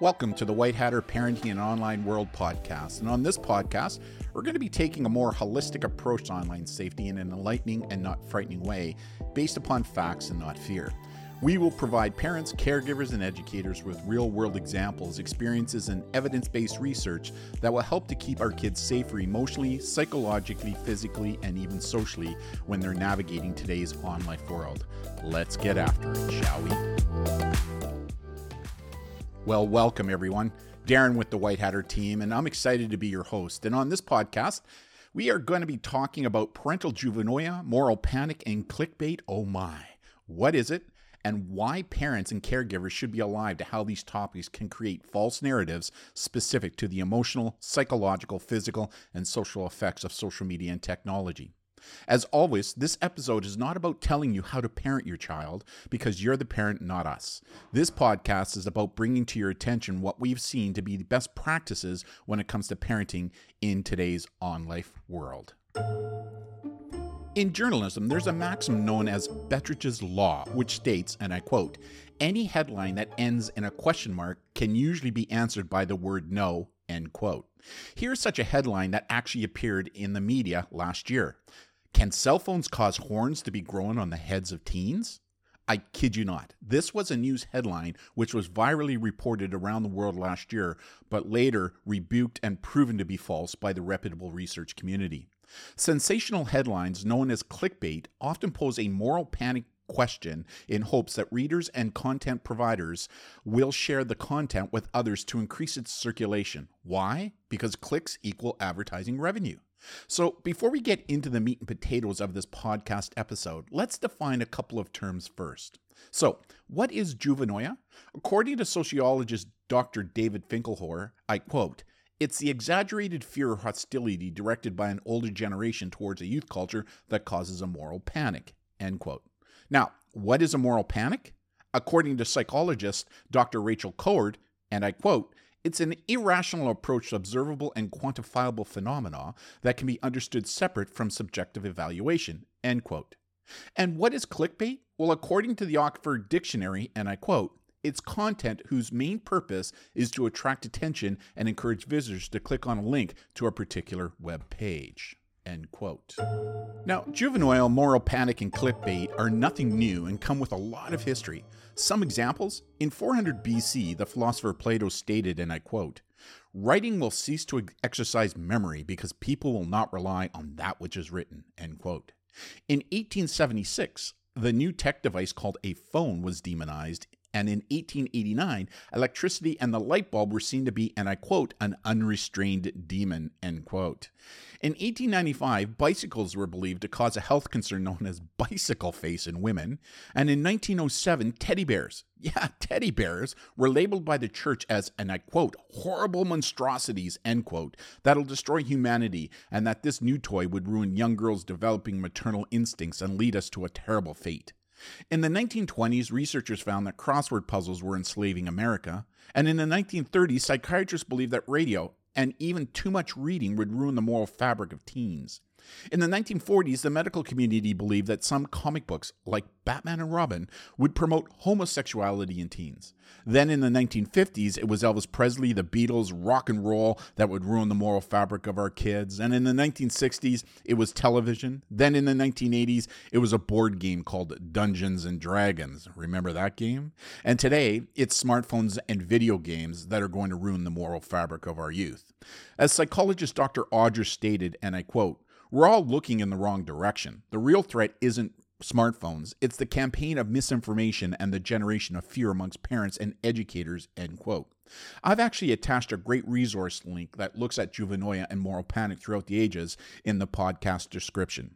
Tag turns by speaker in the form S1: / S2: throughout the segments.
S1: Welcome to the White Hatter Parenting and Online World podcast. And on this podcast, we're going to be taking a more holistic approach to online safety in an enlightening and not frightening way, based upon facts and not fear. We will provide parents, caregivers, and educators with real world examples, experiences, and evidence based research that will help to keep our kids safer emotionally, psychologically, physically, and even socially when they're navigating today's online world. Let's get after it, shall we? Well, welcome everyone. Darren with the White Hatter team, and I'm excited to be your host. And on this podcast, we are going to be talking about parental juvenoia, moral panic, and clickbait. Oh my. What is it? And why parents and caregivers should be alive to how these topics can create false narratives specific to the emotional, psychological, physical, and social effects of social media and technology. As always, this episode is not about telling you how to parent your child because you're the parent, not us. This podcast is about bringing to your attention what we've seen to be the best practices when it comes to parenting in today's on life world. In journalism, there's a maxim known as Betteridge's Law, which states, and I quote, any headline that ends in a question mark can usually be answered by the word no, end quote. Here's such a headline that actually appeared in the media last year. Can cell phones cause horns to be grown on the heads of teens? I kid you not. This was a news headline which was virally reported around the world last year, but later rebuked and proven to be false by the reputable research community. Sensational headlines known as clickbait often pose a moral panic question in hopes that readers and content providers will share the content with others to increase its circulation. Why? Because clicks equal advertising revenue. So, before we get into the meat and potatoes of this podcast episode, let's define a couple of terms first. So, what is juvenoia? According to sociologist Dr. David Finkelhor, I quote, it's the exaggerated fear or hostility directed by an older generation towards a youth culture that causes a moral panic. End quote. Now, what is a moral panic? According to psychologist Dr. Rachel Cohort, and I quote, it's an irrational approach to observable and quantifiable phenomena that can be understood separate from subjective evaluation. End quote. And what is clickbait? Well, according to the Oxford Dictionary, and I quote, it's content whose main purpose is to attract attention and encourage visitors to click on a link to a particular web page. End quote. Now, juvenoia moral panic, and clickbait are nothing new and come with a lot of history. Some examples in 400 BC, the philosopher Plato stated, and I quote, Writing will cease to exercise memory because people will not rely on that which is written. End quote. In 1876, the new tech device called a phone was demonized and in 1889, electricity and the light bulb were seen to be, and I quote, an unrestrained demon, end quote. In 1895, bicycles were believed to cause a health concern known as bicycle face in women. And in 1907, teddy bears, yeah, teddy bears, were labeled by the church as, and I quote, horrible monstrosities, end quote, that'll destroy humanity, and that this new toy would ruin young girls' developing maternal instincts and lead us to a terrible fate. In the 1920s, researchers found that crossword puzzles were enslaving America, and in the 1930s, psychiatrists believed that radio and even too much reading would ruin the moral fabric of teens. In the 1940s, the medical community believed that some comic books, like Batman and Robin, would promote homosexuality in teens. Then in the 1950s, it was Elvis Presley, the Beatles, rock and roll that would ruin the moral fabric of our kids. And in the 1960s, it was television. Then in the 1980s, it was a board game called Dungeons and Dragons. Remember that game? And today, it's smartphones and video games that are going to ruin the moral fabric of our youth. As psychologist Dr. Odger stated, and I quote, we're all looking in the wrong direction. The real threat isn't smartphones. It's the campaign of misinformation and the generation of fear amongst parents and educators, end quote. I've actually attached a great resource link that looks at juvenoia and moral panic throughout the ages in the podcast description.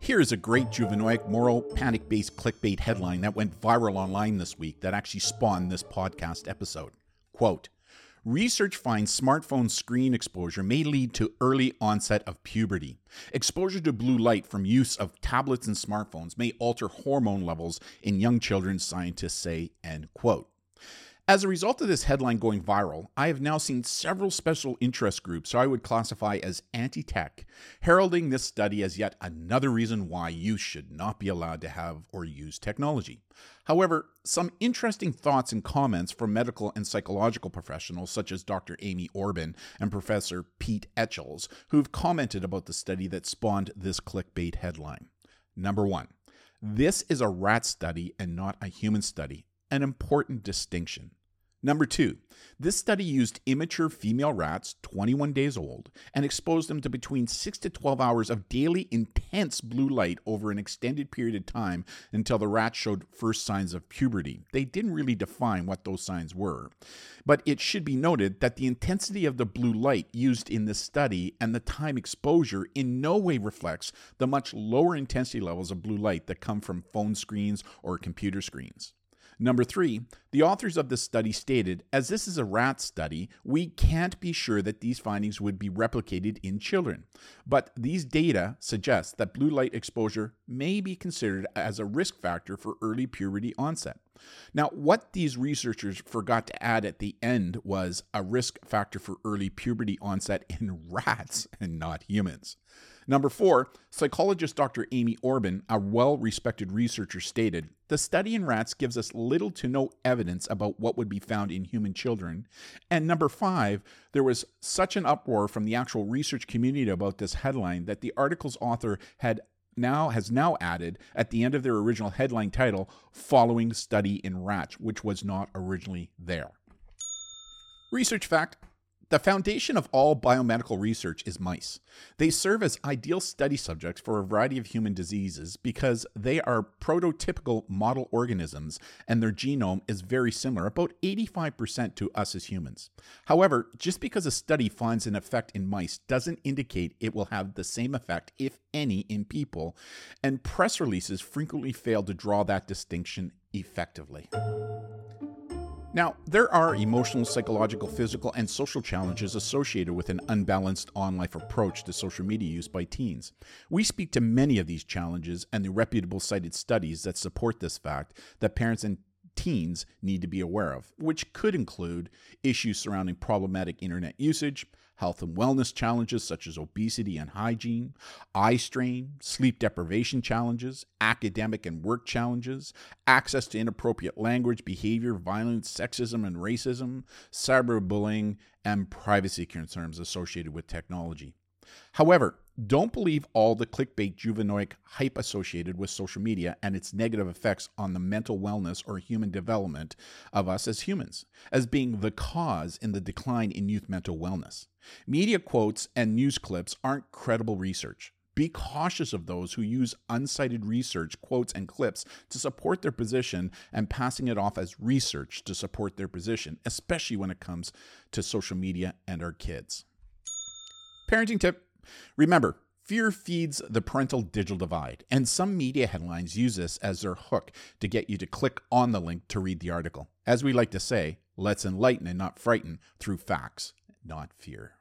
S1: Here is a great juvenoic moral panic based clickbait headline that went viral online this week that actually spawned this podcast episode. Quote Research finds smartphone screen exposure may lead to early onset of puberty. Exposure to blue light from use of tablets and smartphones may alter hormone levels in young children, scientists say, end quote. As a result of this headline going viral, I have now seen several special interest groups I would classify as anti tech, heralding this study as yet another reason why you should not be allowed to have or use technology. However, some interesting thoughts and comments from medical and psychological professionals such as Dr. Amy Orben and Professor Pete Etchells, who've commented about the study that spawned this clickbait headline. Number one, this is a rat study and not a human study, an important distinction. Number two, this study used immature female rats, 21 days old, and exposed them to between 6 to 12 hours of daily intense blue light over an extended period of time until the rats showed first signs of puberty. They didn't really define what those signs were. But it should be noted that the intensity of the blue light used in this study and the time exposure in no way reflects the much lower intensity levels of blue light that come from phone screens or computer screens. Number three, the authors of this study stated as this is a rat study, we can't be sure that these findings would be replicated in children. But these data suggest that blue light exposure may be considered as a risk factor for early puberty onset. Now, what these researchers forgot to add at the end was a risk factor for early puberty onset in rats and not humans. Number four, psychologist Dr. Amy Orben, a well respected researcher, stated The study in rats gives us little to no evidence about what would be found in human children. And number five, there was such an uproar from the actual research community about this headline that the article's author had now has now added at the end of their original headline title following study in rats which was not originally there research fact the foundation of all biomedical research is mice. They serve as ideal study subjects for a variety of human diseases because they are prototypical model organisms and their genome is very similar, about 85% to us as humans. However, just because a study finds an effect in mice doesn't indicate it will have the same effect, if any, in people, and press releases frequently fail to draw that distinction effectively. Now, there are emotional, psychological, physical, and social challenges associated with an unbalanced on life approach to social media use by teens. We speak to many of these challenges and the reputable cited studies that support this fact that parents and teens need to be aware of, which could include issues surrounding problematic internet usage, health and wellness challenges such as obesity and hygiene, eye strain, sleep deprivation challenges, academic and work challenges, access to inappropriate language, behavior, violence, sexism and racism, cyberbullying, and privacy concerns associated with technology. However, don't believe all the clickbait juvenoic hype associated with social media and its negative effects on the mental wellness or human development of us as humans as being the cause in the decline in youth mental wellness. Media quotes and news clips aren't credible research. Be cautious of those who use uncited research, quotes, and clips to support their position and passing it off as research to support their position, especially when it comes to social media and our kids. Parenting tip Remember, fear feeds the parental digital divide, and some media headlines use this as their hook to get you to click on the link to read the article. As we like to say, let's enlighten and not frighten through facts, not fear.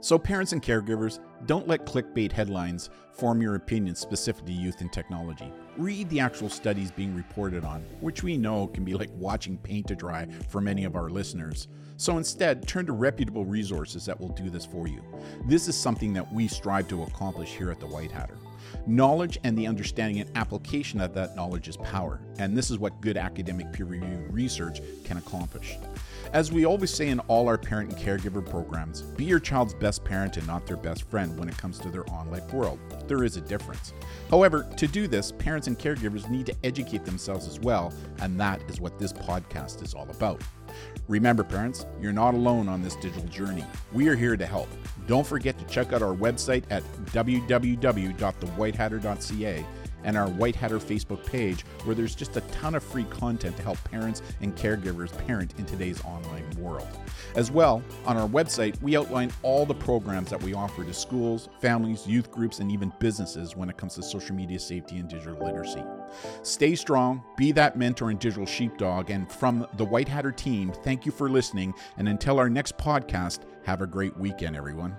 S1: So, parents and caregivers, don't let clickbait headlines form your opinion specific to youth and technology. Read the actual studies being reported on, which we know can be like watching paint to dry for many of our listeners. So instead, turn to reputable resources that will do this for you. This is something that we strive to accomplish here at the White Hatter. Knowledge and the understanding and application of that knowledge is power, and this is what good academic peer reviewed research can accomplish. As we always say in all our parent and caregiver programs, be your child's best parent and not their best friend when it comes to their online world. There is a difference. However, to do this, parents and caregivers need to educate themselves as well, and that is what this podcast is all about. Remember, parents, you're not alone on this digital journey. We are here to help. Don't forget to check out our website at www.thewhitehatter.ca and our White Hatter Facebook page, where there's just a ton of free content to help parents and caregivers parent in today's online world. As well, on our website, we outline all the programs that we offer to schools, families, youth groups, and even businesses when it comes to social media safety and digital literacy. Stay strong, be that mentor and digital sheepdog, and from the White Hatter team, thank you for listening. And until our next podcast, have a great weekend, everyone.